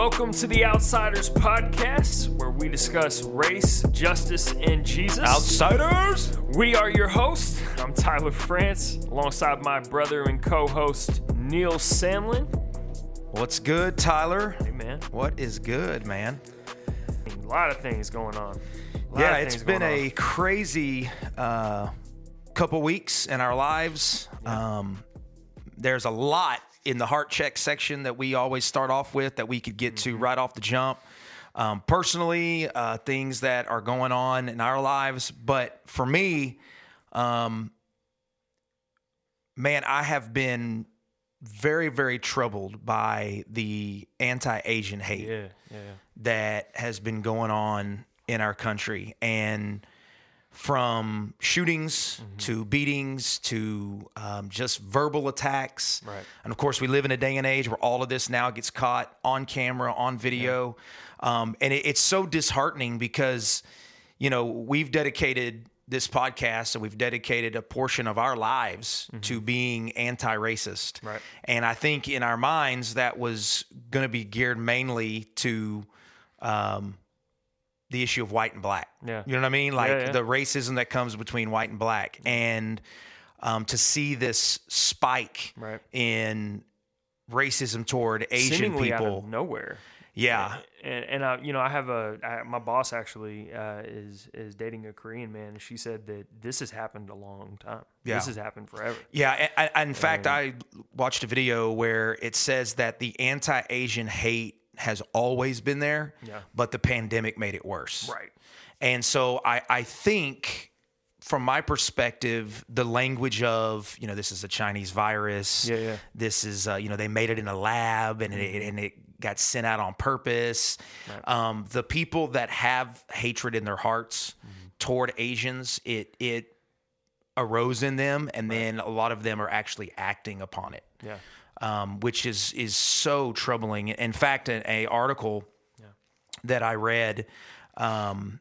Welcome to the Outsiders Podcast, where we discuss race, justice, and Jesus. Outsiders? We are your hosts. I'm Tyler France, alongside my brother and co host, Neil Samlin. What's good, Tyler? Hey, man. What is good, man? A lot of things going on. Yeah, it's been a crazy uh, couple weeks in our lives. Um, there's a lot in the heart check section that we always start off with that we could get to Mm-hmm. right off the jump. Um, personally, uh, things that are going on in our lives. But for me, um, man, I have been very, very troubled by the anti Asian hate. Yeah, yeah. that has been going on in our country and from shootings Mm-hmm. to beatings to um, just verbal attacks Right. and of course we live in a day and age where all of this now gets caught on camera on video um, and it, it's so disheartening because you know we've dedicated this podcast and we've dedicated a portion of our lives to being anti-racist Mm-hmm. Right. and I think in our minds that was going to be geared mainly to um, the issue of white and black. Yeah. You know what I mean? Like Yeah, yeah. the racism that comes between white and black. And um, to see this spike Right. in racism toward Asian Seemingly people. nowhere. Yeah. and and I, you know, I have a I, my boss actually uh, is is dating a Korean man, and she said that this has happened a long time. Yeah. this has happened forever. Yeah, and, and in fact, I watched a video where it says that the anti-Asian hate has always been there, Yeah. but the pandemic made it worse. Right. And so I, I think, from my perspective, the language of you know this is a Chinese virus. Yeah, yeah. This is uh, you know they made it in a lab and it and it got sent out on purpose. Um, the people that have hatred in their hearts toward Asians, it it arose in them, and then a lot of them are actually acting upon it Yeah. Um, which is is so troubling. In fact, an a article that I read um,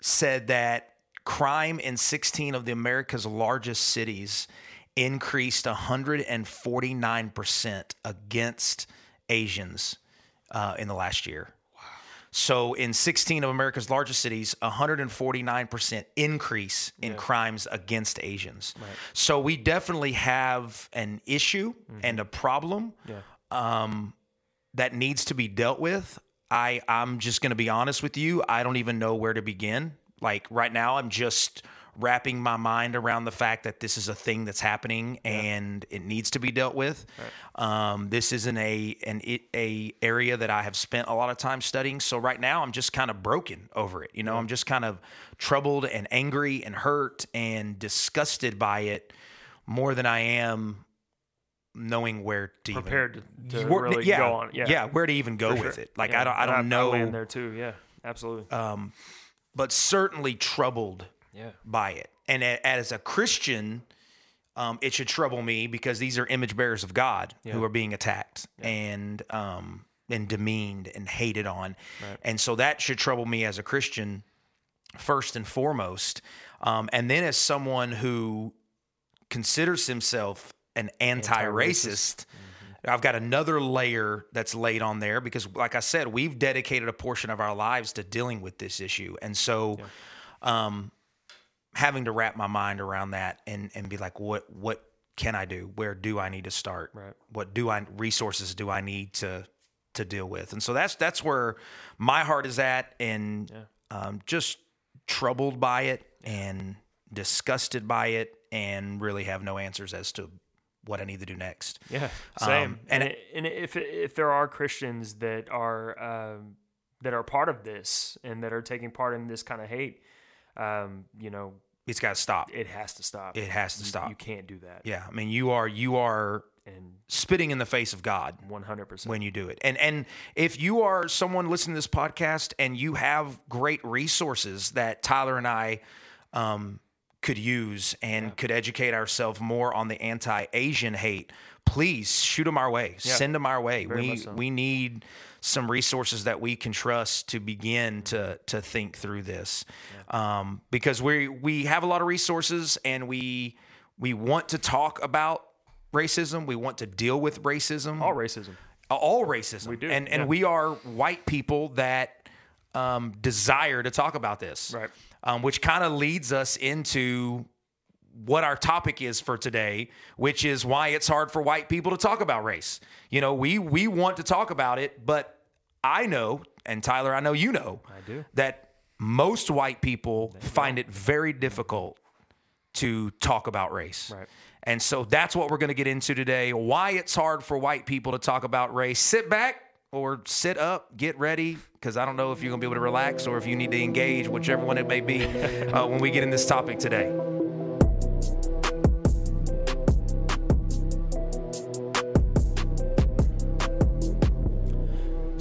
said that crime in 16 of the America's largest cities increased 149 percent against Asians uh, in the last year. So, in 16 of America's largest cities, 149% increase in crimes against Asians. So, we definitely have an issue and a problem Yeah. um, that needs to be dealt with. I, I'm just going to be honest with you. I don't even know where to begin. Like, right now, I'm just wrapping my mind around the fact that this is a thing that's happening and it needs to be dealt with. Um, this isn't a an it, a area that I have spent a lot of time studying. So right now I'm just kind of broken over it. You know, I'm just kind of troubled and angry and hurt and disgusted by it more than I am knowing where to Prepared to, to where- really yeah, go on. Yeah. yeah, where to even go for with sure. it. Like Yeah. I don't I don't know, land there too. Yeah. Absolutely. but certainly troubled yeah. by it. And a- as a Christian, um, it should trouble me because these are image bearers of God who are being attacked and um, and demeaned and hated on, and so that should trouble me as a Christian first and foremost, um, and then as someone who considers himself an anti-racist. I've got another layer that's laid on there because, like I said, we've dedicated a portion of our lives to dealing with this issue, and so um, having to wrap my mind around that and and be like, what what can I do? Where do I need to start? Right. What do I resources do I need to to deal with? And so that's that's where my heart is at, and um, just troubled by it and disgusted by it, and really have no answers as to what I need to do next. Yeah, same. Um, and and and, and if if there are Christians that are um, that are part of this and that are taking part in this kind of hate, um, you know, It's got to stop. it has to stop. It has to You- stop. You can't do that. Yeah, I mean, you are you are And spitting in the face of God one hundred percent. when you do it. And and if you are someone listening to this podcast and you have great resources that Tyler and I um, could use and could educate ourselves more on the anti-Asian hate, please shoot them our way. Send them our way. Very we so. we need some resources that we can trust to begin to to think through this, um, because we we have a lot of resources and we we want to talk about racism. We want to deal with racism All racism. all racism. We do, and and yeah. we are white people that um, desire to talk about this, Right. Um, which kind of leads us into what our topic is for today, which is why it's hard for white people to talk about race. You know, we we want to talk about it, but I know, and Tyler, I know you know, I do. that most white people find it very difficult to talk about race. Right. And so that's what we're going to get into today. Why it's hard for white people to talk about race. Sit back or sit up, get ready, because I don't know if you're going to be able to relax or if you need to engage, whichever one it may be, uh, when we get in this topic today.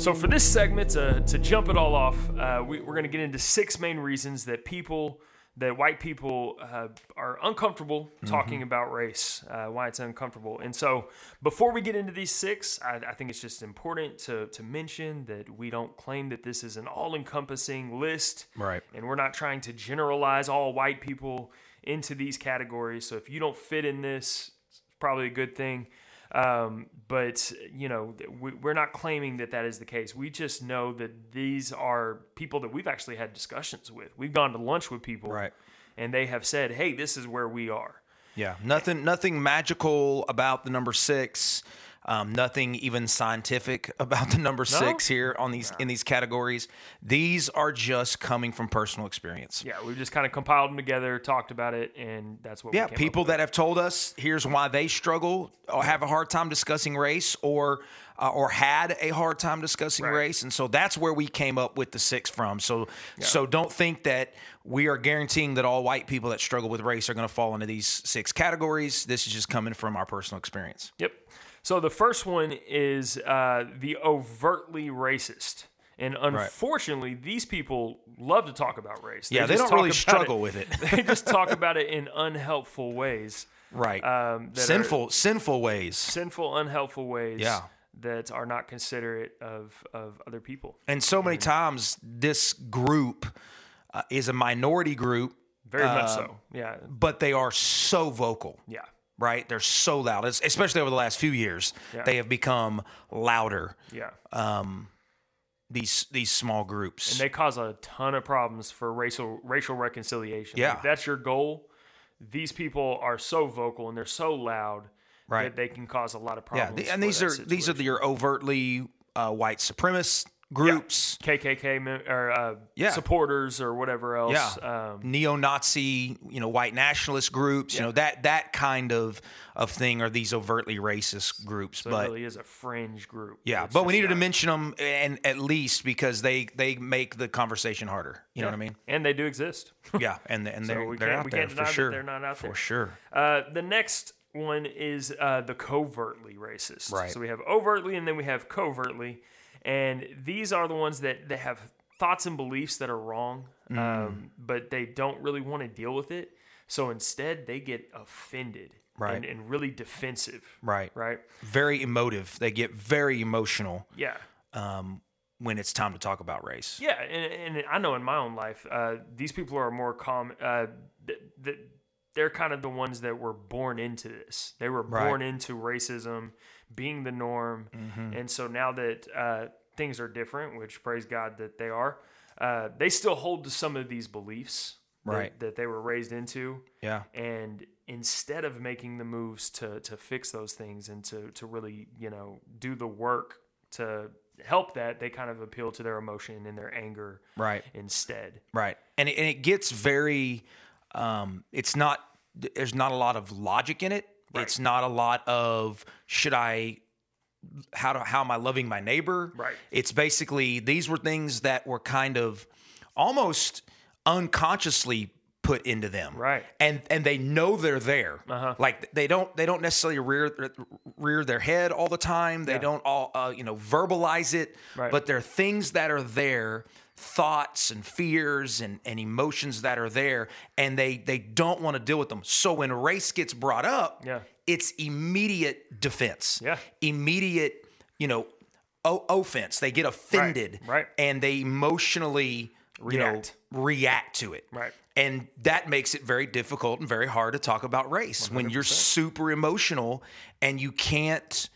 So for this segment, to, to jump it all off, uh, we, we're going to get into six main reasons that people, that white people uh, are uncomfortable talking about race, uh, why it's uncomfortable. And so before we get into these six, I, I think it's just important to, to mention that we don't claim that this is an all-encompassing list. Right. And we're not trying to generalize all white people into these categories. So if you don't fit in this, it's probably a good thing. Um, but you know, we, we're not claiming that that is the case. We just know that these are people that we've actually had discussions with. We've gone to lunch with people, Right. And they have said, "Hey, this is where we are." Yeah, nothing, nothing magical about the number six. Um, nothing even scientific about the number six here on these in these categories. These are just coming from personal experience. Yeah, we've just kind of compiled them together, talked about it, and that's what. Yeah, people that have told us here's why they struggle or have a hard time discussing race or uh, or had a hard time discussing Right. race, and so that's where we came up with the six from. So so don't think that we are guaranteeing that all white people that struggle with race are going to fall into these six categories. This is just coming from our personal experience. Yep. So the first one is uh, the overtly racist. And unfortunately, these people love to talk about race. Yeah, they don't really struggle with it. they just talk about it in unhelpful ways, Right. um, sinful sinful ways. sinful, unhelpful ways Yeah. that are not considerate of, of other people. And so many times this group uh, is a minority group, Very much Uh, so. Yeah. but they are so vocal. Yeah. Right? They're so loud, Es- especially over the last few years. Yeah. They have become louder. Yeah. Um, These these small groups. and they cause a ton of problems for racial racial reconciliation. Yeah. If that's your goal, these people are so vocal and they're so loud Right. that they can cause a lot of yeah, problems. the- and these are these are situation. your overtly uh, white supremacist groups, KKK or uh, Yeah. supporters or whatever else. yeah, Um, neo-Nazi, you know, white nationalist groups. You know that that kind of of thing are these overtly racist groups. so but it really is a fringe group. yeah, It's but we needed to mention them and at least because they they make the conversation harder. You know what I mean? And they do exist. Yeah, and and So they're, they're out there for sure. they're not out for there. sure. Uh, the next one is uh, the covertly racist. Right. So we have overtly and then we have covertly. And these are the ones that they have thoughts and beliefs that are wrong, Mm. um, but they don't really want to deal with it. So instead, they get offended Right. and, and really defensive. Right. Right? Very emotive. They get very emotional. Yeah. um, when it's time to talk about race. Yeah, and, and I know in my own life, uh, these people are more calm. Uh, th- th- they're kind of the ones that were born into this. They were Right. born into racism being the norm, Mm-hmm. and so now that uh, things are different, which praise God that they are, uh, they still hold to some of these beliefs that- Right. that, they were raised into. Yeah. And instead of making the moves to to fix those things and to to really you know do the work to help that, they kind of appeal to their emotion and their anger Right. instead. Right. And it, and it gets very. Um, it's not. There's not a lot of logic in it. It's not a lot of should I. How do how am I loving my neighbor? Right. It's basically these were things that were kind of almost unconsciously put into them. Right. And and they know they're there. Uh-huh. Like they don't they don't necessarily rear rear their head all the time. They Yeah. don't all uh, you know verbalize it. Right. But they're things that are there, thoughts and fears and, and emotions that are there, and they they don't want to deal with them. So when race gets brought up, Yeah. it's immediate defense. Yeah. Immediate, you know, o- offense. They get offended. right. And they emotionally you know react to it. Right. And that makes it very difficult and very hard to talk about race when you're super emotional and you can't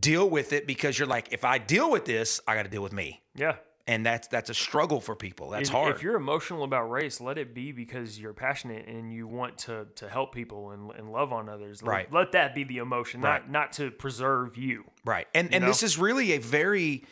deal with it because you're like, if I deal with this, I got to deal with me. Yeah. And that's that's a struggle for people. That's if, hard. If you're emotional about race, let it be because you're passionate and you want to to help people and, and love on others. Let, Right. Let that be the emotion, Right. not not to preserve you. Right. And and know? this is really a very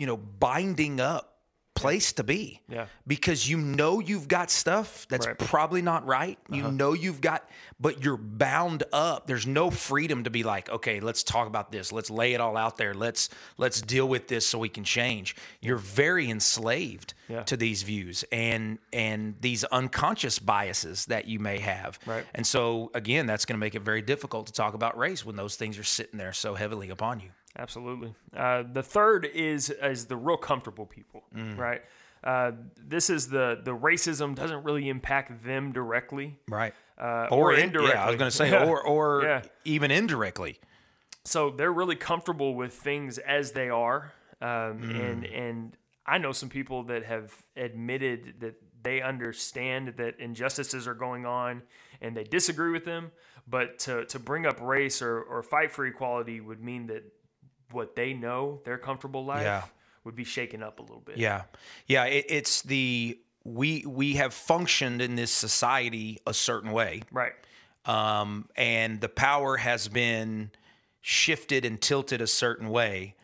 you know, binding up place to be. Yeah. Because you know you've got stuff that's Right. Uh-huh. probably not right. You know you've got but you're bound up. There's no freedom to be like, okay, let's talk about this. Let's lay it all out there. Let's let's deal with this so we can change. You're very enslaved Yeah. to these views and and these unconscious biases that you may have. Right. And so again, that's going to make it very difficult to talk about race when those things are sitting there so heavily upon you. Absolutely. Uh, the third is is the real comfortable people, Mm. right? Uh, this is the the racism doesn't really impact them directly, Right. uh, Or, or, in- indirectly. Yeah, I was going to say Yeah. or or Yeah. even indirectly. so they're really comfortable with things as they are um, and Mm. and i know some people that have admitted that they understand that injustices are going on and they disagree with them but to, to bring up race or, or fight for equality would mean that what they know their comfortable life Yeah. would be shaken up a little bit Yeah, yeah. It, it's the we we have functioned in this society a certain way, right um, and the power has been shifted and tilted a certain way.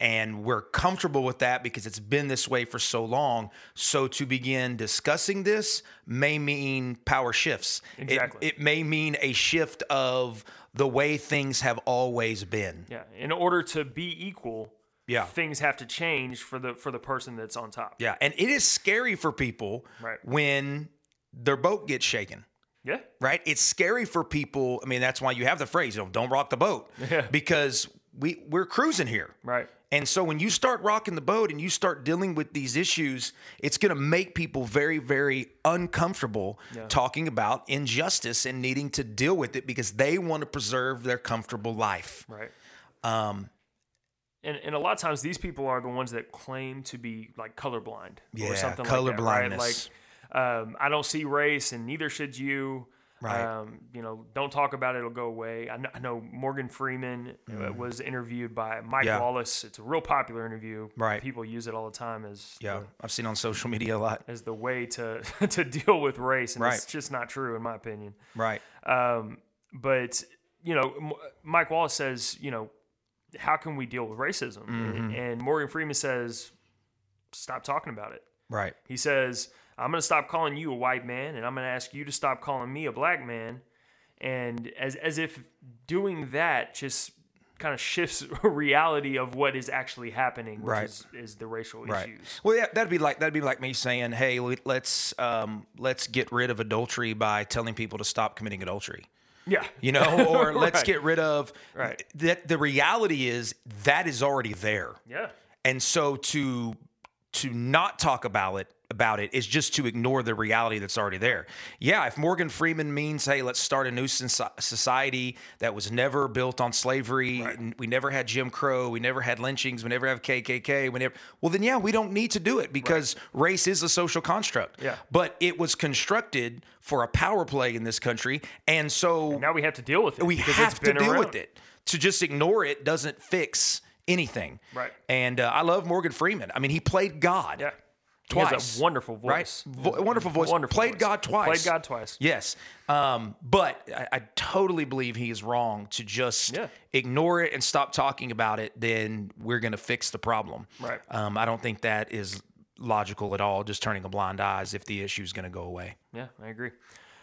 And we're comfortable with that because it's been this way for so long. So to begin discussing this may mean power shifts. It- Exactly. It, may mean a shift of the way things have always been. yeah in order to be equal Yeah. things have to change for the for the person that's on top Yeah. And it is scary for people Right. when their boat gets shaken. yeah right? It's scary for people. I mean, that's why you have the phrase, you know, don't rock the boat. Yeah. Because we we're cruising here. right And so when you start rocking the boat and you start dealing with these issues, it's going to make people very, very uncomfortable talking about injustice and needing to deal with it because they want to preserve their comfortable life. Right. Um, and and a lot of times these people are the ones that claim to be like colorblind Yeah, or something like that, right? colorblindness. Like, um, I don't see race, and neither should you. Right. Um, you know, don't talk about it; it'll go away. I know, I know Morgan Freeman uh, was interviewed by Mike Mm. Yeah. Wallace. It's a real popular interview. Right. People use it all the time as Yeah, I've seen on social media a lot. as the way to to deal with race, and Right. it's just not true in my opinion. Right. Um, but you know, M- Mike Wallace says, you know, how can we deal with racism? Mm-hmm. And, and Morgan Freeman says, stop talking about it. Right. He says, I'm going to stop calling you a white man, and I'm going to ask you to stop calling me a black man. And as as if doing that just kind of shifts reality of what is actually happening, which Right. is, is the racial Right. issues. Well, yeah, that'd be like that'd be like me saying, "Hey, let- let's um, let's get rid of adultery by telling people to stop committing adultery." Yeah. You know, or let's get rid of Right. that. The reality is that is already there, Yeah. and so to to not talk about it about it is just to ignore the reality that's already there. Yeah, if Morgan Freeman means, hey, let's start a new society that was never built on slavery, n- we never had Jim Crow, we never had lynchings, we never have KKK, we never, well, then yeah, we don't need to do it because race is a social construct. Yeah. But it was constructed for a power play in this country, and so Now we have to deal with it. we have to deal around. with it. To just ignore it doesn't fix anything. Right. And uh, I love Morgan Freeman. I mean, he played God. Yeah. Twice. He has a wonderful voice. Right. Vo- wonderful voice. Wonderful played voice. God twice. Played God twice. Yes. Um, but I, I totally believe he is wrong to just Yeah. ignore it and stop talking about it. Then we're going to fix the problem. Right. Um, I don't think that is logical at all. Just turning a blind eye as if the issue is going to go away. Yeah, I agree.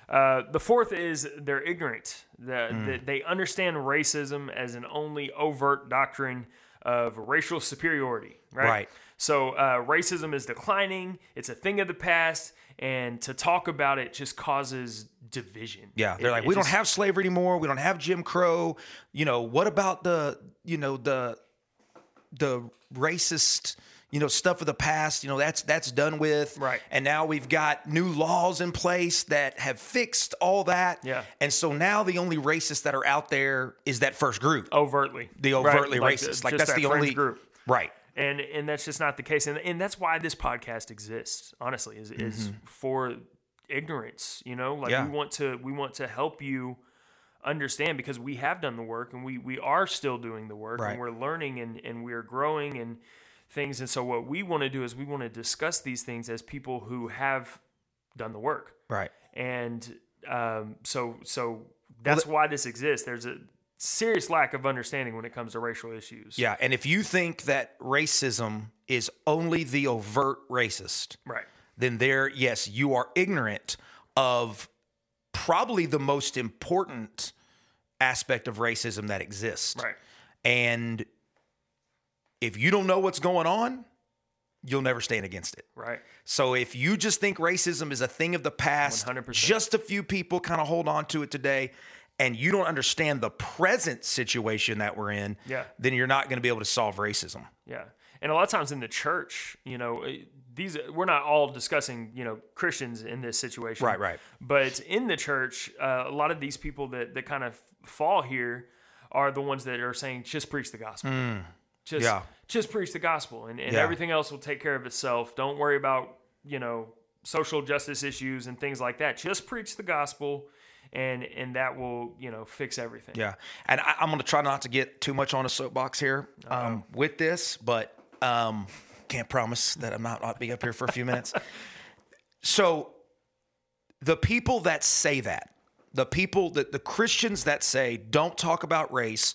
Uh, the fourth is they're ignorant. The, Hmm. the- they understand racism as an only overt doctrine of racial superiority. Right. Right. So uh, racism is declining. It's a thing of the past, and to talk about it just causes division. Yeah, they're It- like, it we just- don't have slavery anymore. We don't have Jim Crow. You know, what about the, you know, the, the racist, you know, stuff of the past? You know, that's that's done with. Right. And now we've got new laws in place that have fixed all that. Yeah. And so now the only racists that are out there is that first group, overtly the right? overtly Like, racist. uh, Like that's that the only group. Right. And and that's just not the case and, and that's why this podcast exists honestly is, is for ignorance you know like Mm-hmm. Yeah. we want to we want to help you understand because we have done the work and we we are still doing the work Right. and we're learning and and we're growing and things and so what we want to do is we want to discuss these things as people who have done the work Right. and um, so so that's why this exists there's a serious lack of understanding when it comes to racial issues Yeah. And if you think that racism is only the overt racist, right then there, yes, you are ignorant of probably the most important aspect of racism that exists. right And if you don't know what's going on, you'll never stand against it. right So if you just think racism is a thing of the past, 100%. just a few people kind of hold on to it today, and you don't understand the present situation that we're in, Yeah. then you're not going to be able to solve racism. Yeah, and a lot of times in the church, you know, eh, these we're not all discussing, you know, Christians in this situation, Right, right. But in the church, uh, a lot of these people that that kind of fall here are the ones that are saying, just preach the gospel, just Mm. Yeah. just preach the gospel, and, and Yeah. everything else will take care of itself. Don't worry about you know social justice issues and things like that. Just preach the gospel. And, and that will you know fix everything. Yeah, and I, I'm going to try not to get too much on a soapbox here um, with this, but um, can't promise that I'm not not be up here for a few minutes. So, the people that say that, the people that the Christians that say don't talk about race,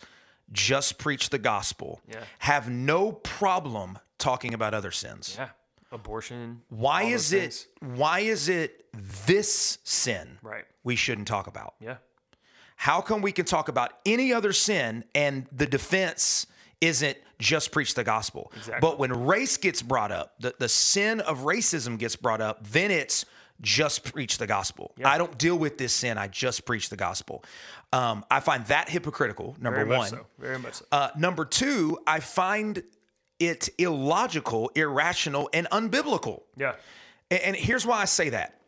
just preach the gospel, Yeah. have no problem talking about other sins. Yeah, abortion. Why is those it? things. Why is it this sin right? we shouldn't talk about? Yeah, How come we can talk about any other sin and the defense isn't just preach the gospel? Exactly. But when race gets brought up, the, the sin of racism gets brought up, then it's just preach the gospel. I don't deal with this sin, I just preach the gospel. Um, I find that hypocritical, number very one. so. Very much so. Uh, number two, I find it illogical, irrational, and unbiblical. yeah, And, and here's why I say that.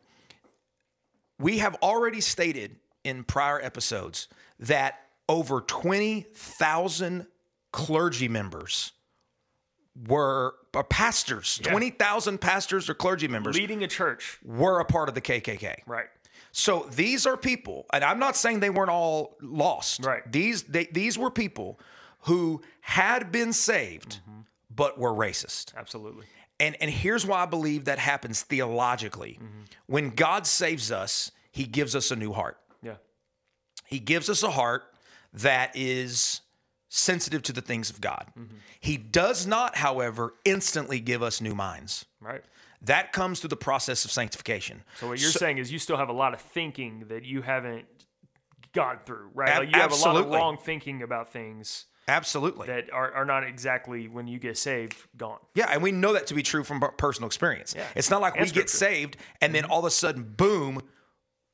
We have already stated in prior episodes that over 20,000 clergy members were or pastors, 20,000 pastors or clergy members leading a church. were a part of the KKK. Right. So these are people, and I'm not saying they weren't all lost. Right. These they, these were people who had been saved, mm-hmm. But were racist. Absolutely. And and here's why I believe that happens theologically. Mm-hmm. When God saves us, he gives us a new heart. Yeah. He gives us a heart that is sensitive to the things of God. Mm-hmm. He does not, however, instantly give us new minds. Right. That comes through the process of sanctification. So what you're saying is you still have a lot of thinking that you haven't gone through, right? Ab- Like you have a lot of wrong thinking about things Absolutely. that are, are not exactly when you get saved gone. Yeah, and we know that to be true from personal experience. Yeah. It's not like And we get saved and then all of a sudden, boom,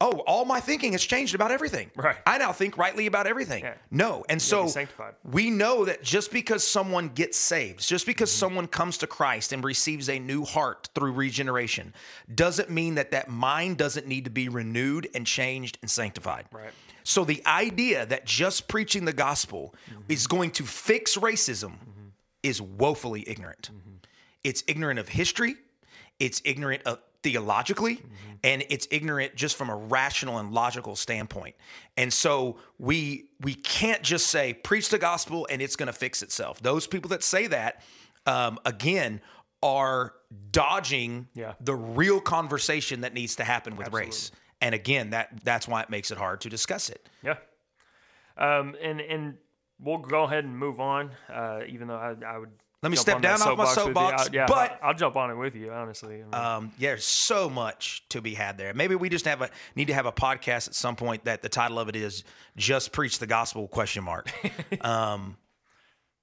oh, all my thinking has changed about everything. Right. I now think rightly about everything. Yeah. No. And so sanctified. we know that just because someone gets saved, just because Mm-hmm. someone comes to Christ and receives a new heart through regeneration, doesn't mean that that mind doesn't need to be renewed and changed and sanctified. Right. So the idea that just preaching the gospel is going to fix racism is woefully ignorant. It's ignorant of history, it's ignorant of theologically, and it's ignorant just from a rational and logical standpoint. And so we we can't just say preach the gospel and it's going to fix itself. Those people that say that um, again are dodging Yeah. the real conversation that needs to happen with race. And again, that that's why it makes it hard to discuss it. Yeah. Um, and and we'll go ahead and move on. Uh, even though I, I would. Let me step down off my soapbox, yeah, but- I'll, I'll jump on it with you. Honestly. I mean, Um, yeah, there's so much to be had there. Maybe we just have a need to have a podcast at some point that the title of it is "Just Preach the Gospel?" question mark. um,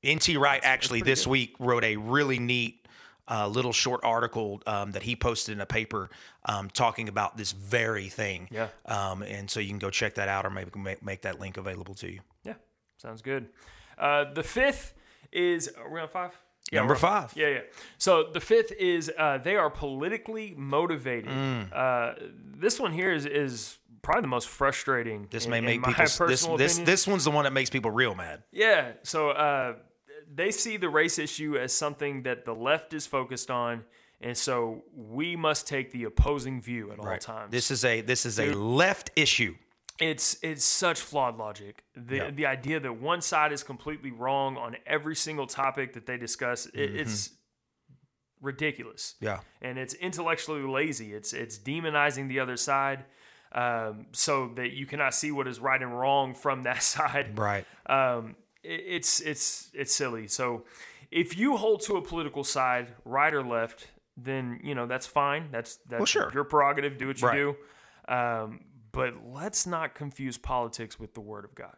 N.T. Wright actually this week wrote a really neat uh, little short article um, that he posted in a paper um, talking about this very thing. Yeah. Um, and so you can go check that out, or maybe make, make that link available to you. yeah. Sounds good. Uh, the fifth is are we on five? Yeah, Number five. Yeah, yeah. So the fifth is uh, they are politically motivated. Mm. Uh, this one here is is probably the most frustrating. This in- may make my people this this this one's the one that makes people real mad. Yeah. So uh, they see the race issue as something that the left is focused on, and so we must take the opposing view at all times. This is a this is a left issue. it's it's such flawed logic. The the idea that one side is completely wrong on every single topic that they discuss, it, it's ridiculous. Yeah. and it's intellectually lazy. It's it's demonizing the other side, um, so that you cannot see what is right and wrong from that side. Right. Um, it's it's it's silly. So if you hold to a political side, right or left, then you know that's fine. That's that's sure. your prerogative. Do what you Right. do. Um, but let's not confuse politics with the Word of God.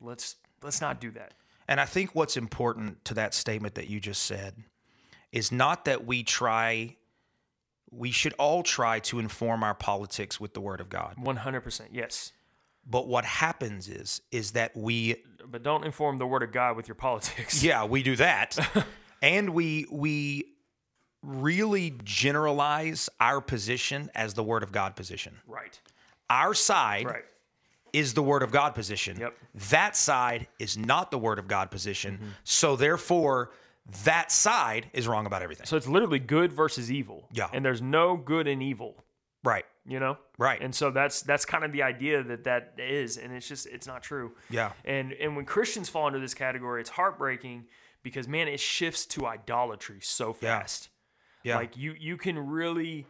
Let's let's not do that. And I think what's important to that statement that you just said is not that we try, we should all try to inform our politics with the word of God. One hundred percent. Yes. But what happens is, is that we, But don't inform the Word of God with your politics. yeah, we do that. and we, we really generalize our position as the word of God position. Right. Our side Right. is the word of God position. Yep. That side is not the word of God position. Mm-hmm. So therefore, that side is wrong about everything. So it's literally good versus evil. Yeah. And there's no good and evil. right. You know Right. and so that's that's kind of the idea that that is and it's just it's not true Yeah. and and when christians fall into this category it's heartbreaking because man it shifts to idolatry so Yeah. fast Yeah. like you you can really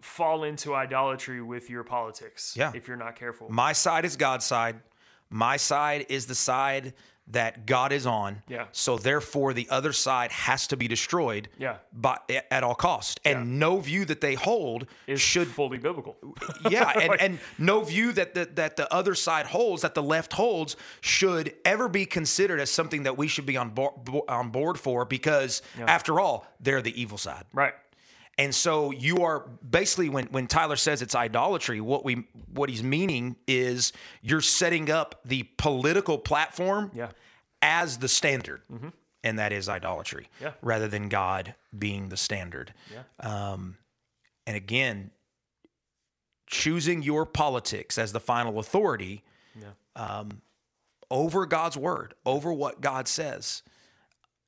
fall into idolatry with your politics Yeah. if you're not careful My side is God's side. My side is the side that God is on. Yeah. So therefore, the other side has to be destroyed. Yeah. By, at all cost, and no view that they hold is should fully biblical yeah, and, and no view that the, that the other side holds, that the left holds, should ever be considered as something that we should be on board, on board for, because after all, they're the evil side. right And so you are basically when when Tyler says it's idolatry, what we what he's meaning is you're setting up the political platform Yeah. as the standard. And that is idolatry. Yeah. Rather than God being the standard. Yeah. Um and again, choosing your politics as the final authority um, over God's word, over what God says,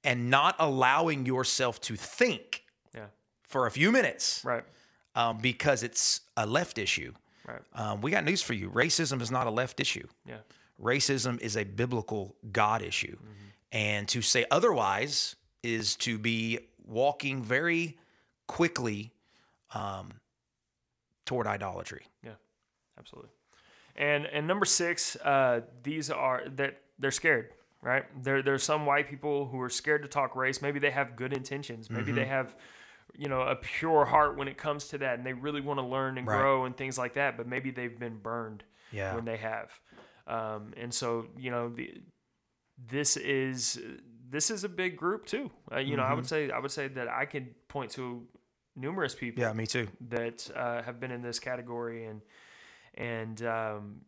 and not allowing yourself to think for a few minutes right um, because it's a left issue. right Um, we got news for you. Racism is not a left issue. yeah Racism is a biblical God issue. And to say otherwise is to be walking very quickly um, toward idolatry. Yeah, absolutely. And and number six, uh, these are that they're scared, right? There there's some white people who are scared to talk race. Maybe they have good intentions. Maybe they have, you know, a pure heart when it comes to that, and they really want to learn and Right. grow and things like that. But maybe they've been burned Yeah. when they have, um, and so you know the this is this is a big group too. Uh, you know, I would say I would say that I could point to numerous people Yeah, me too. that uh, have been in this category and and um,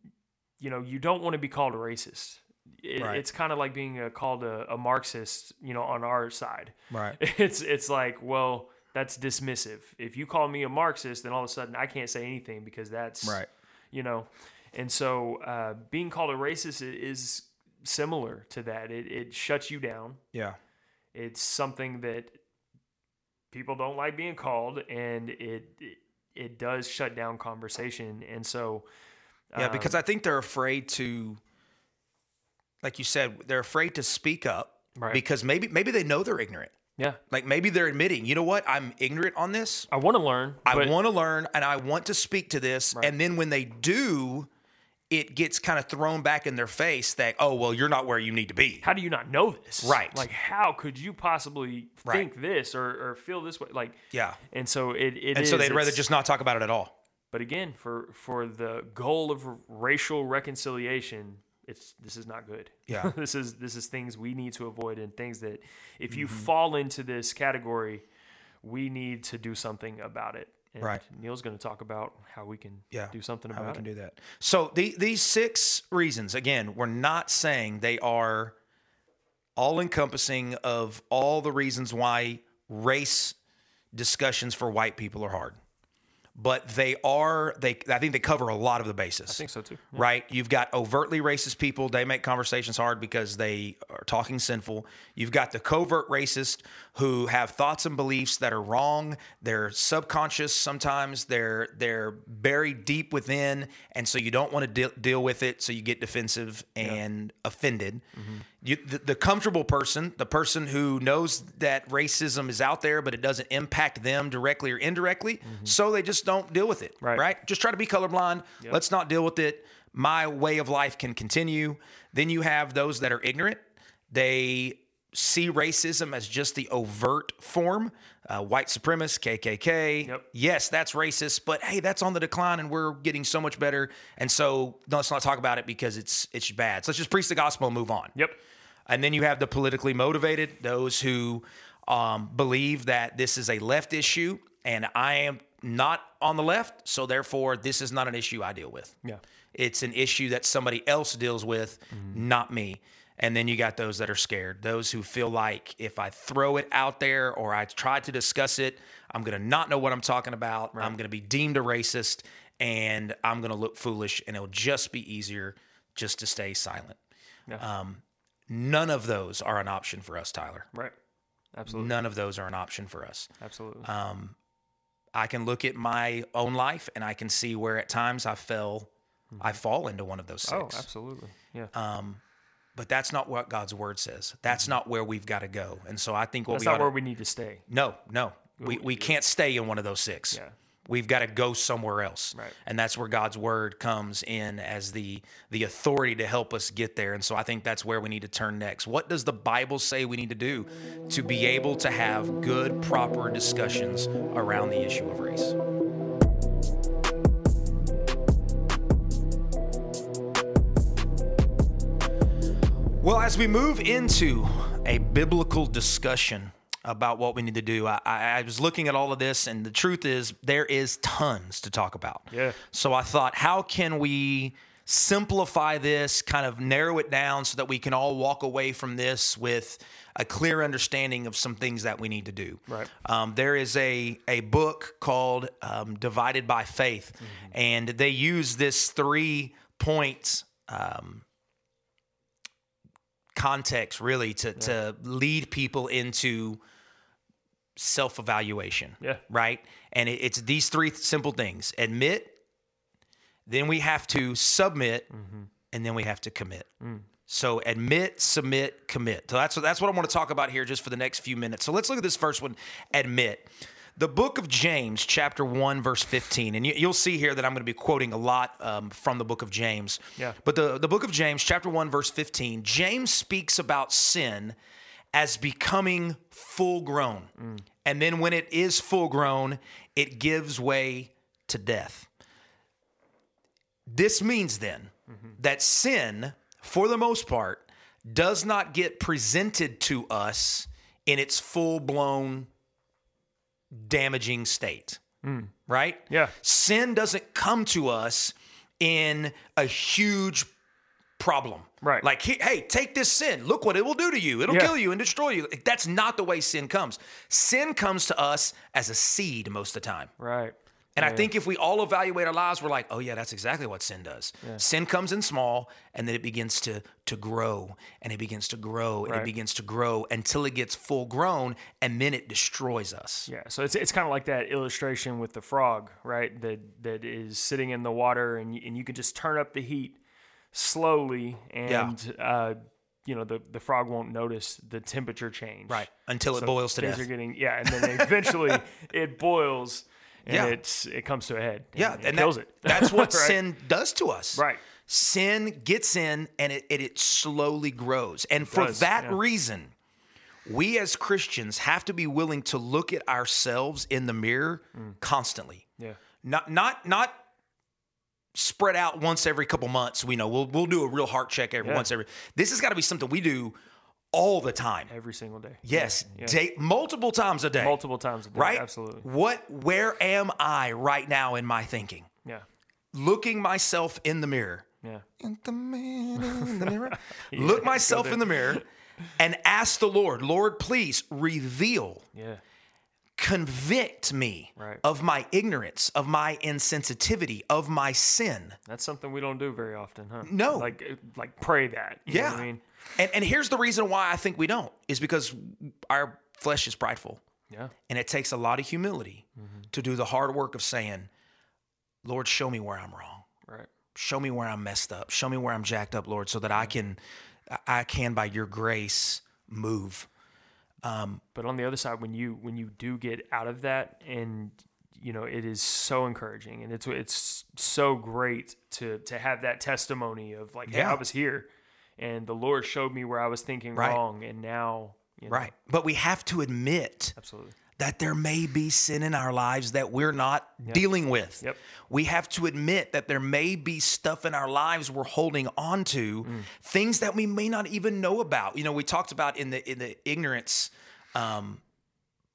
you know you don't want to be called a racist it, Right. it's kind of like being uh called a, a marxist you know on our side Right. it's it's like well that's dismissive if you call me a marxist then all of a sudden i can't say anything because that's Right. you know and so uh, being called a racist is similar to that it, it shuts you down Yeah. it's something that people don't like being called and it it, it does shut down conversation and so Yeah, um, because I think they're afraid to, like you said, they're afraid to speak up Right. because maybe maybe they know they're ignorant. Yeah Like maybe they're admitting, you know what, I'm ignorant on this. i want to learn I want to learn and I want to speak to this. And then when they do, it gets kind of thrown back in their face that, oh, well, you're not where you need to be. how do you not know this Right. like how could you possibly Right. think this or, or feel this way like Yeah. and so it, it And so they'd rather just not talk about it at all. but again for for the goal of racial reconciliation it's this is not good Yeah. this is this is things we need to avoid and things that if you Mm-hmm. fall into this category we need to do something about it and Right. neil's going to talk about how we can Yeah. do something about How we can it do that. So the, these six reasons, again, we're not saying they are all encompassing of all the reasons why race discussions for white people are hard. But they are they I think they cover a lot of the bases. I think so too. Yeah. Right? You've got overtly racist people, they make conversations hard because they are talking sinful. You've got the covert racist who have thoughts and beliefs that are wrong. They're subconscious sometimes. They're they're buried deep within and so you don't want to deal deal with it so you get defensive and offended. Mm-hmm. You, the, the comfortable person, the person who knows that racism is out there, but it doesn't impact them directly or indirectly, mm-hmm. so they just don't deal with it. Right. Right? Just try to be colorblind. Let's not deal with it. My way of life can continue. Then you have those that are ignorant. They see racism as just the overt form. Uh, white supremacist, KKK. Yep. Yes, that's racist, but hey, that's on the decline, and we're getting so much better. And so no, let's not talk about it because it's it's bad. So let's just preach the gospel and move on. Yep. And then you have the politically motivated, those who um, believe that this is a left issue, and I am not on the left, so therefore this is not an issue I deal with. Yeah. It's an issue that somebody else deals with, not me. And then you got those that are scared, those who feel like if I throw it out there or I try to discuss it, I'm going to not know what I'm talking about. I'm going to be deemed a racist and I'm going to look foolish, and it'll just be easier just to stay silent. Yeah. Um, none of those are an option for us, Tyler. right. Absolutely. None of those are an option for us. Absolutely. Um, I can look at my own life and I can see where at times I fell, I mm-hmm. fall into one of those oh, six. absolutely. Yeah. Um, but that's not what God's word says. That's mm-hmm. not where we've got to go. And so I think what That's we not oughta- where we need to stay. no, no, we, we can't stay in one of those six. Yeah. We've got to go somewhere else. Right. And that's where God's word comes in as the the authority to help us get there. And so I think that's where we need to turn next. What does the Bible say we need to do to be able to have good, proper discussions around the issue of race? Well, as we move into a biblical discussion about what we need to do, I, I, was looking at all of this, and the truth is, there is tons to talk about. Yeah. So I thought, how can we simplify this, kind of narrow it down so that we can all walk away from this with a clear understanding of some things that we need to do? Right. Um, there is a, a book called um, Divided by Faith, and they use this three point um, context really to, to lead people into self evaluation. Yeah. Right. And it, it's these three simple things admit, then we have to submit, mm-hmm. and then we have to commit. Mm. So admit, submit, commit. So that's that's what I want to talk about here just for the next few minutes. So let's look at this first one. Admit. The book of James, chapter one, verse fifteen, and you, you'll see here that I'm going to be quoting a lot um, from the book of James. Yeah. But the the book of James, chapter one, verse fifteen, James speaks about sin as becoming full grown, and then when it is full grown, it gives way to death. This means then that sin, for the most part, does not get presented to us in its full blown damaging state. Mm. Right? Yeah. Sin doesn't come to us in a huge problem. Right. Like, hey, hey, take this sin. Look what it will do to you. It'll Yeah. kill you and destroy you. That's not the way sin comes. Sin comes to us as a seed most of the time. Right. And I think if we all evaluate our lives, we're like, oh yeah, that's exactly what sin does. Sin comes in small, and then it begins to to grow, and it begins to grow, and Right. it begins to grow until it gets full grown, and then it destroys us. Yeah, so it's it's kind of like that illustration with the frog, right? That that is sitting in the water, and you, and you can just turn up the heat slowly, and uh, you know the the frog won't notice the temperature change, Right. Until it So boils to death. Are getting yeah, and then eventually it boils, and Yeah. it's it comes to a head. Yeah, and, and kills that- it. that's what Right? sin does to us. Right. Sin gets in and it, it, it slowly grows. And for does, that yeah. reason, we as Christians have to be willing to look at ourselves in the mirror Mm. constantly. Yeah, Not not not spread out once every couple months. We know we'll we'll do a real heart check every Yeah. once every. This has got to be something we do all the time. every single day. Yes, Yeah. day, multiple times a day. multiple times a day. right? Absolutely. What where am I right now in my thinking? Yeah, Looking myself in the mirror. yeah, in the man in the mirror. Look myself in the mirror and ask the Lord, Lord, please reveal yeah, convict me Right. of my ignorance, of my insensitivity, of my sin. That's something we don't do very often, huh? No. Like uh, like pray that. You know Yeah. what I mean? And, and here's the reason why I think we don't is because our flesh is prideful. Yeah. And it takes a lot of humility to do the hard work of saying, Lord, show me where I'm wrong. Right. Show me where I'm messed up. Show me where I'm jacked up, Lord, so that I can, I can by your grace move. Um, but on the other side, when you when you do get out of that, and you know, it is so encouraging, and it's it's so great to to have that testimony of like, hey, Yeah. I was here, and the Lord showed me where I was thinking Right. wrong, and now, you know, Right. But we have to admit absolutely, that there may be sin in our lives that we're not dealing with. Yep. We have to admit that there may be stuff in our lives we're holding on to, things that we may not even know about. You know, we talked about in the in the ignorance um,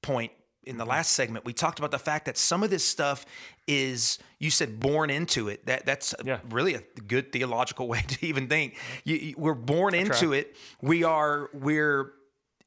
point in the last segment. We talked about the fact that some of this stuff is you said born into it. That that's Yeah. really a good theological way to even think. You, you- we're born into it. We are we're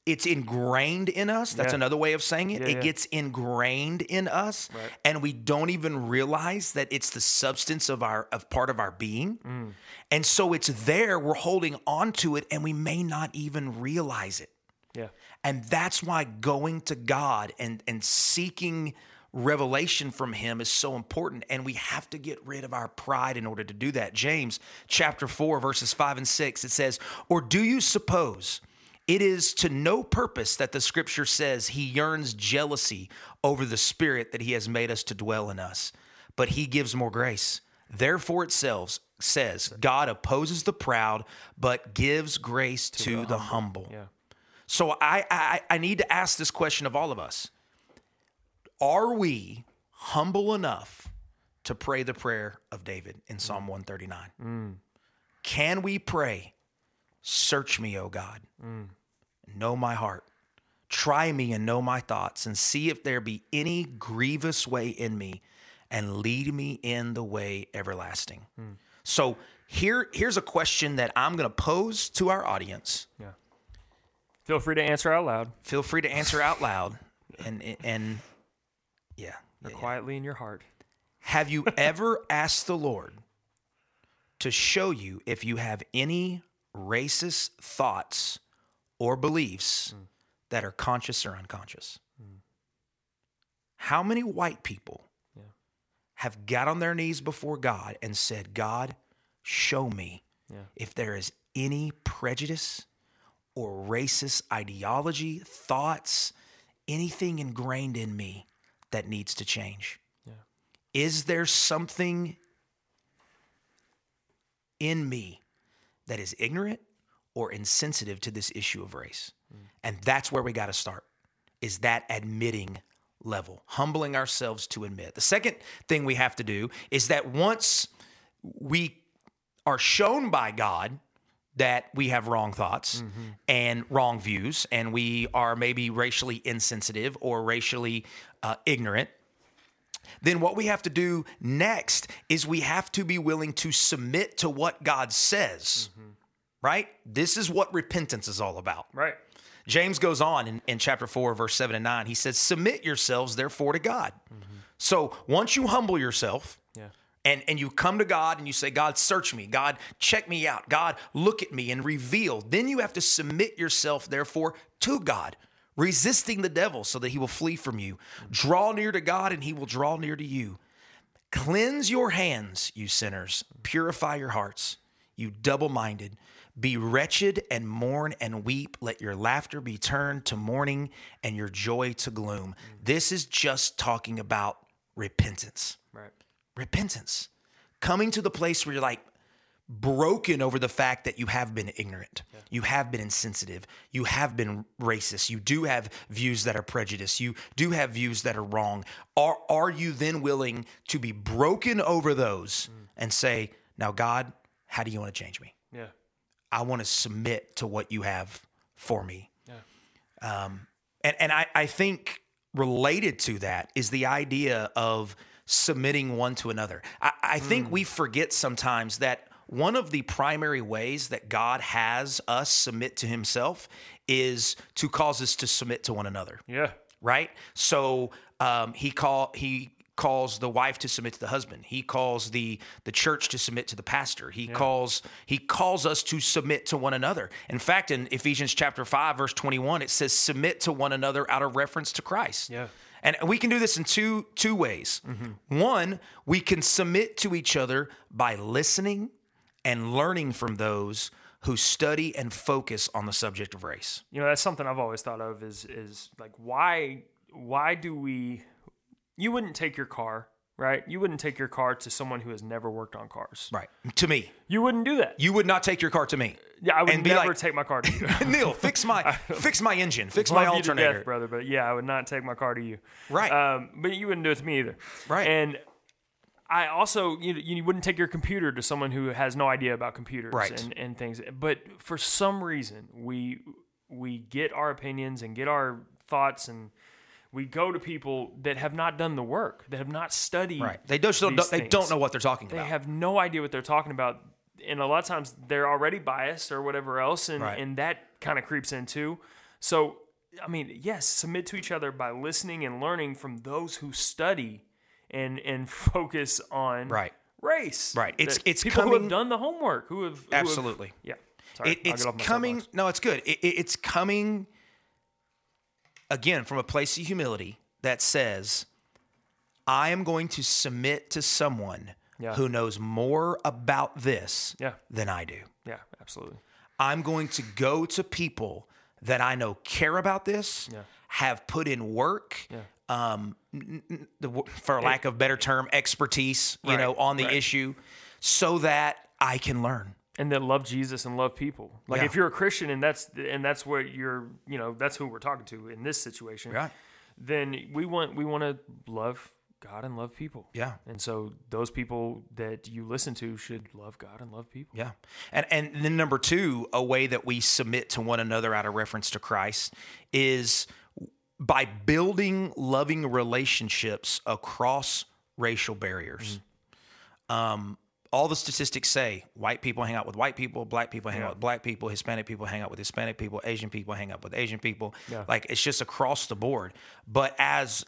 it's ingrained in us. That's Yeah. another way of saying it. Yeah, it yeah. gets ingrained in us, Right. and we don't even realize that it's the substance of our of part of our being. Mm. And so it's there. We're holding on to it, and we may not even realize it. yeah, And that's why going to God and and seeking revelation from him is so important and we have to get rid of our pride in order to do that. James chapter 4 verses 5 and 6 it says, "Or do you suppose it is to no purpose that the scripture says he yearns jealousy over the spirit that he has made us to dwell in us, but he gives more grace. Therefore it says, God opposes the proud, but gives grace to, the, humble. yeah, So I, I I need to ask this question of all of us. Are we humble enough to pray the prayer of David in mm. Psalm 139? Mm. Can we pray, search me, O God, mm. know my heart, try me and know my thoughts, and see if there be any grievous way in me, and lead me in the way everlasting. Hmm. So here, here's a question that I'm going to pose to our audience yeah. Feel free to answer out loud feel free to answer out loud and and yeah, or yeah, yeah. quietly in your heart. have you ever asked the lord to show you if you have any racist thoughts or beliefs mm. that are conscious or unconscious how many white people have got on their knees before god and said god show me Yeah. if there is any prejudice or racist ideology, thoughts, anything ingrained in me that needs to change? Yeah. Is there something in me that is ignorant or insensitive to this issue of race? And that's where we got to start. Is that admitting level, humbling ourselves to admit. The second thing we have to do is that once we are shown by God that we have wrong thoughts and wrong views, and we are maybe racially insensitive or racially uh, ignorant, then what we have to do next is we have to be willing to submit to what God says, mm-hmm. right? This is what repentance is all about. Right. James goes on in, in chapter 4, verse 7 and 9. He says, Submit yourselves, therefore, to God. Mm-hmm. So once you humble yourself, Yeah. and, and you come to God and you say, God, search me. God, check me out. God, look at me and reveal. Then you have to submit yourself, therefore, to God, resisting the devil so that he will flee from you. Draw near to God and he will draw near to you. Cleanse your hands, you sinners. Purify your hearts, you double minded. Be wretched and mourn and weep. Let your laughter be turned to mourning and your joy to gloom. This is just talking about repentance Right. repentance. Coming to the place where you're like broken over the fact that you have been ignorant, you have been insensitive, you have been racist, you do have views that are prejudiced, you do have views that are wrong. Are are you then willing to be broken over those and say, "Now God, how do you want to change me? Yeah. I want to submit to what you have for me." Yeah. Um and and I, I think related to that is the idea of submitting one to another. I, I think we forget sometimes that one of the primary ways that God has us submit to Himself is to cause us to submit to one another. Yeah. right? So um, he call he calls the wife to submit to the husband. He calls the the church to submit to the pastor. He calls he calls us to submit to one another. In fact, in Ephesians chapter 5 verse 21 it says submit to one another out of reference to Christ. Yeah. And we can do this in two two ways. One, we can submit to each other by listening and learning from those who study and focus on the subject of race. You know, that's something I've always thought of is is like why why do we you wouldn't take your car, right? You wouldn't take your car to someone who has never worked on cars. Right. To me, You wouldn't do that. you would not take your car to me. Yeah, I would and never like- take my car to you. Neil, fix my fix my engine, fix my Love you to alternator. death, brother, but yeah, I would not take my car to you. Right. Um, but you wouldn't do it to me either. Right. And I also you you wouldn't take your computer to someone who has no idea about computers Right. and, and things. But for some reason we we get our opinions and get our thoughts and we go to people that have not done the work, that have not studied. Right. They just don't these they don't know what they're talking They about. They have no idea what they're talking about. And a lot of times they're already biased or whatever else, and, Right. and that kind of creeps in too. So, I mean, yes, submit to each other by listening and learning from those who study and and focus on Right. race. Right. It's- it's people who coming- have done the homework, who have who have- Absolutely. yeah. Sorry, It, it's coming. soapbox. No, it's good. It, it- it's coming again from a place of humility that says, "I am going to submit to someone Yeah. who knows more about this Yeah. than I do. Yeah, absolutely. I'm going to go to people that I know care about this, Yeah. have put in work." Um, n- n- the, for lack of better term, expertise, you Right, know, on the right. issue, so that I can learn. and that love Jesus and love people. Like Yeah. if you're a Christian and that's and that's what you're, you know, that's who we're talking to in this situation. Right. Then we want we want to love God and love people. Yeah. And so those people that you listen to should love God and love people. Yeah. And and then number 2, a way that we submit to one another out of reference to Christ is by building loving relationships across racial barriers. Um all the statistics say white people hang out with white people, black people hang Yeah. out with black people, Hispanic people hang out with Hispanic people, Asian people hang out with Asian people. Yeah. Like it's just across the board. But as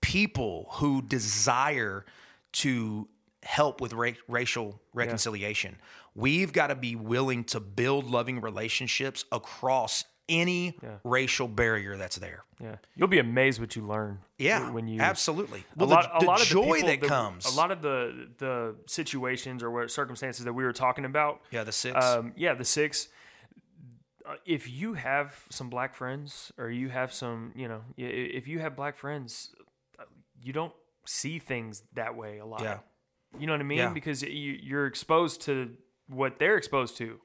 people who desire to help with ra- racial reconciliation, we've got to be willing to build loving relationships across any yeah. racial barrier that's there. Yeah. You'll be amazed what you learn. Yeah, When you absolutely. a Well, lot, the, the a lot of joy the people that comes. A lot of the the situations or what circumstances that we were talking about. yeah, the six. Um, yeah, the six. Uh, if you have some black friends, or you have some, you know, if you have black friends, uh, you don't see things that way a lot. Yeah. You know what I mean? Yeah. Because you, you're exposed to what they're exposed to,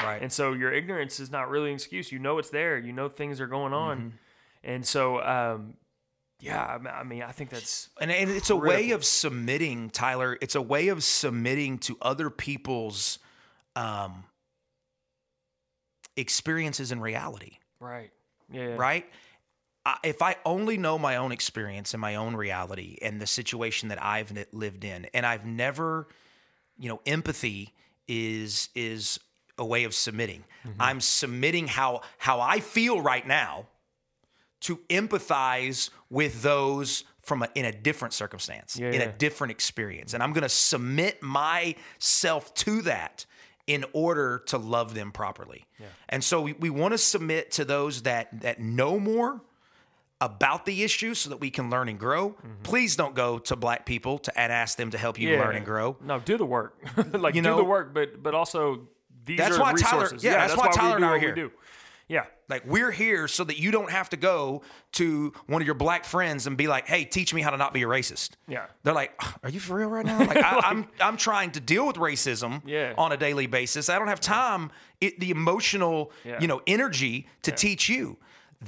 right. and so your ignorance is not really an excuse. You know it's there. You know things are going on, Mm-hmm. and so, um, yeah. I mean- I think that's And, and it's a way of submitting, Tyler. It's a way of submitting to other people's um, experiences and reality, right. Yeah. yeah. right? I, if I only know my own experience and my own reality and the situation that I've lived in, and I've never, you know, empathy is is a way of submitting. Mm-hmm. I'm submitting how how I feel right now to empathize with those from a, in a different circumstance, Yeah, in a different experience, and I'm going to submit myself to that in order to love them properly. And so we, we want to submit to those that that know more about the issue so that we can learn and grow. Please don't go to black people to and ask them to help you Mm-hmm. Yeah. learn and grow. No, do the work. like You do know- the work, but but also these That's why Tyler- resources. yeah, that's why Tyler and I are here. do. Yeah. Like we're here so that you don't have to go to one of your black friends and be like, "Hey, teach me how to not be a racist." Yeah. They're like, "Are you for real right now?" Like, I, I'm I'm trying to deal with racism Yeah. on a daily basis. I don't have time, it, the emotional, Yeah. you know, energy to teach you.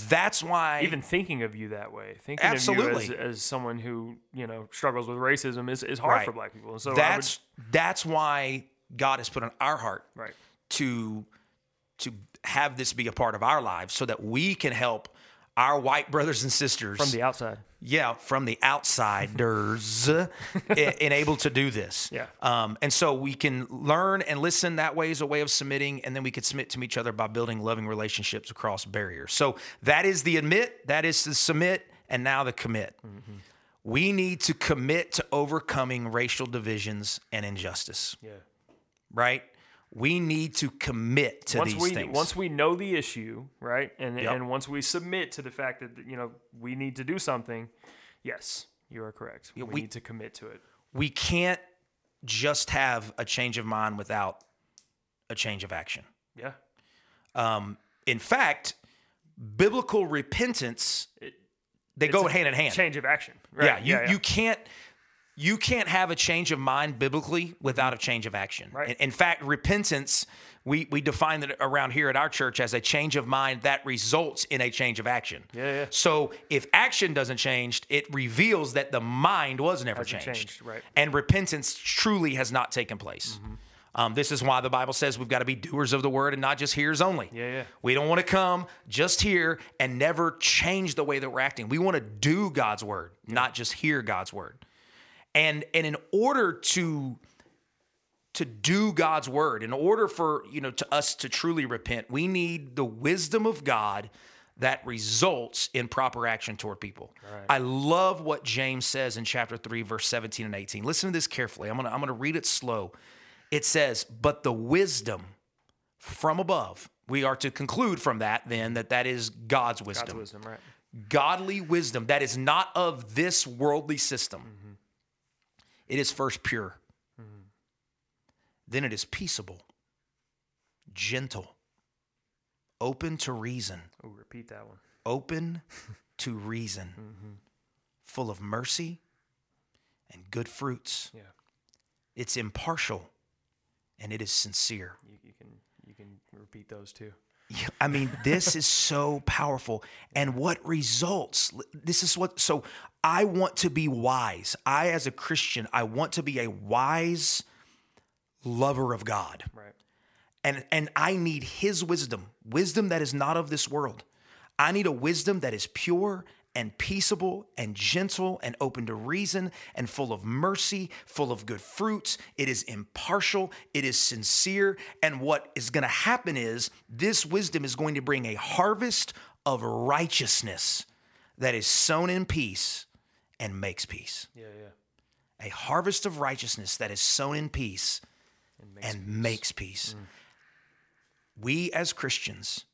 That's why Even thinking of you that way, thinking Absolutely. of you as, as someone who you know struggles with racism is, is hard Right. for black people. And so that's that's why God has put on our heart right. to to have this be a part of our lives so that we can help our white brothers and sisters From the outside. yeah from the outsiders and able to do this Yeah. um, and so we can learn and listen that way is a way of submitting and then we could submit to each other by building loving relationships across barriers so that is the admit that is the submit and now the commit. We need to commit to overcoming racial divisions and injustice, Yeah. Right? We need to commit to Once these we things. once we know the issue, right, and Yep. and once we submit to the fact that you know we need to do something, yes, you are correct. we, we- need to commit to it. we can't just have a change of mind without a change of action. Yeah. Um, in fact, biblical repentance they go a hand in hand. Change of action. Right. Yeah, you you can't you can't have a change of mind biblically without a change of action. Right. In, fact, repentance we we define it around here at our church as a change of mind that results in a change of action. Yeah, yeah. So if action doesn't change, it reveals that the mind was never Hasn't changed. changed, right. And repentance truly has not taken place. Mm-hmm. Um, this is why the Bible says we've got to be doers of the word and not just hearers only. Yeah, yeah. We don't want to come just here and never change the way that we're acting. We want to do God's word, not just hear God's word. And and in order to to do God's word, in order for, you know, to us to truly repent, we need the wisdom of God that results in proper action toward people. I love what James says in chapter 3 verse 17 and 18. Listen to this carefully. I'm going to I'm going to read it slow. It says, "But the wisdom from above. We are to conclude from that then that that is God's wisdom. God's wisdom, right? Godly wisdom that is not of this worldly system. Mm-hmm. It is first pure. Mm-hmm. Then it is peaceable, gentle, open to reason, Oh, repeat that one. open to reason, mm-hmm. full of mercy and good fruits. Yeah. It's impartial and it is sincere. You, you can you can repeat those too. I mean, this is so powerful. And what results? This is what, so I want to be wise. I, as a Christian, I want to be a wise lover of God. Right. And, and I need His wisdom, wisdom that is not of this world. I need a wisdom that is pure and peaceable and gentle and open to reason and full of mercy, full of good fruits. It is impartial, it is sincere. And what is going to happen is this wisdom is going to bring a harvest of righteousness that is sown in peace and makes peace. Yeah, yeah. A harvest of righteousness that is sown in peace And makes and makes peace. Mm. We as Christians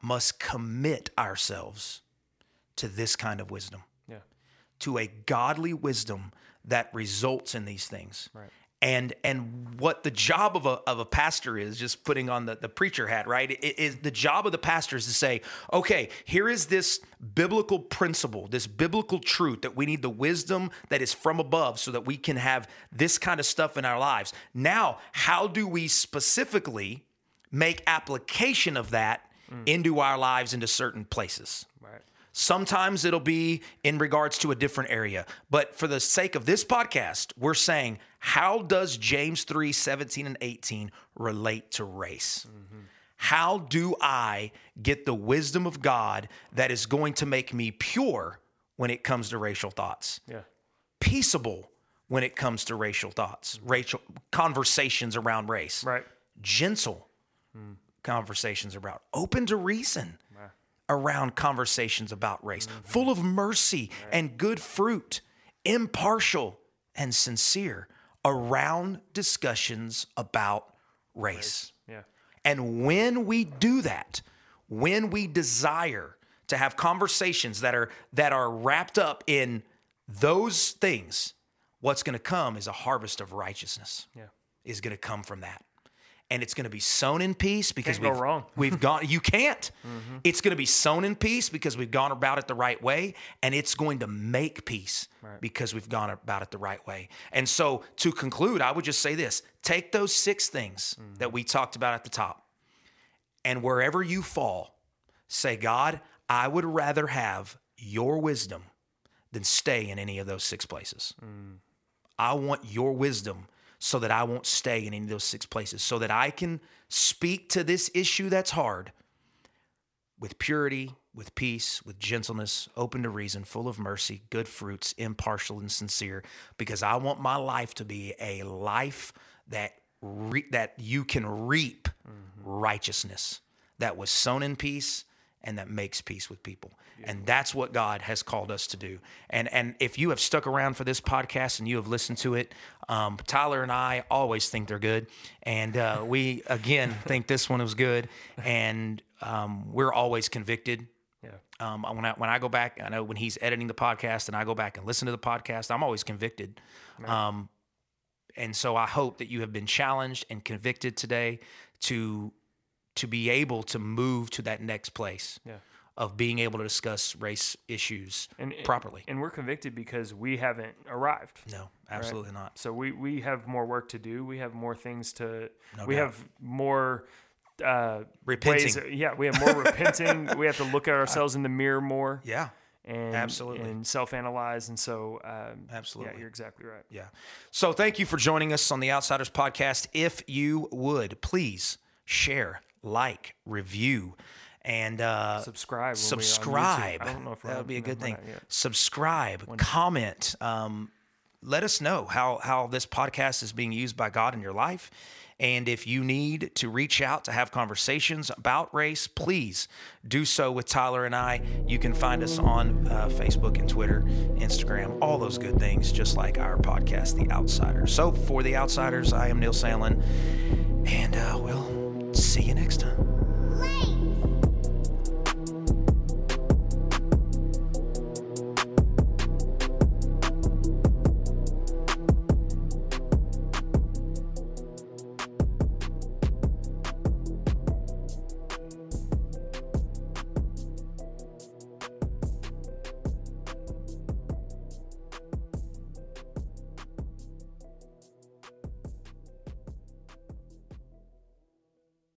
must commit ourselves to this kind of wisdom, yeah. to a godly wisdom that results in these things. Right. And and what the job of a of a pastor is, just putting on the, the preacher hat, right? It is the job of the pastor is to say, okay, here is this biblical principle, this biblical truth that we need the wisdom that is from above so that we can have this kind of stuff in our lives. Now, how do we specifically make application of that mm. into our lives into certain places? Right. Sometimes it'll be in regards to a different area. But for the sake of this podcast, we're saying, how does James 3 17 and 18 relate to race? Mm-hmm. How do I get the wisdom of God that is going to make me pure when it comes to racial thoughts? Yeah. Peaceable when it comes to racial thoughts, mm-hmm. racial conversations around race Right. gentle mm. conversations about, open to reason around conversations about race, mm-hmm. full of mercy and good fruit, impartial and sincere around discussions about race. Yeah. And when we do that, when we desire to have conversations that are that are wrapped up in those things, what's going to come is a harvest of righteousness. Yeah. Is going to come from that. And it's going to be sown in peace because Can't we've, wrong. we've gone you can't. Mm-hmm. It's going to be sown in peace because we've gone about it the right way and it's going to make peace because we've gone about it the right way. And so to conclude, I would just say this, take those six things mm. that we talked about at the top and wherever you fall, say, God, I would rather have your wisdom than stay in any of those six places. Mm. I want your wisdom so that I won't stay in any of those six places, so that I can speak to this issue that's hard with purity, with peace, with gentleness, open to reason, full of mercy, good fruits, impartial and sincere, because I want my life to be a life that re- that you can reap mm-hmm. righteousness that was sown in peace and that makes peace with people. And that's what God has called us to do. And and if you have stuck around for this podcast and you have listened to it, um, Tyler and I always think they're good, and uh, we again think this one was good, and um, we're always convicted. Yeah. Um, when I when I go back, I know when he's editing the podcast, and I go back and listen to the podcast, I'm always convicted. Um, and so I hope that you have been challenged and convicted today to to be able to move to that next place Yeah. of being able to discuss race issues And properly. And we're convicted because we haven't arrived. no, absolutely not. So we, we have more work to do. We have more things to. we doubt. have more. Uh, Repenting. ways- yeah, we have more repenting. We have to look at ourselves in the mirror more Yeah, and Absolutely. and self-analyze. And so, um, Absolutely. yeah, you're exactly right. yeah. So thank you for joining us on the Outsiders podcast. If you would please share, like, review, and uh, Subscribe. when subscribe. I don't know if that would be a good thing. Subscribe, comment. Um, let us know how how this podcast is being used by God in your life. And if you need to reach out to have conversations about race, please do so with Tyler and I. You can find us on uh, Facebook and Twitter, Instagram, all those good things, just like our podcast, The Outsiders. So for The Outsiders, I am Neil Sandlin, and uh, we'll see you next time.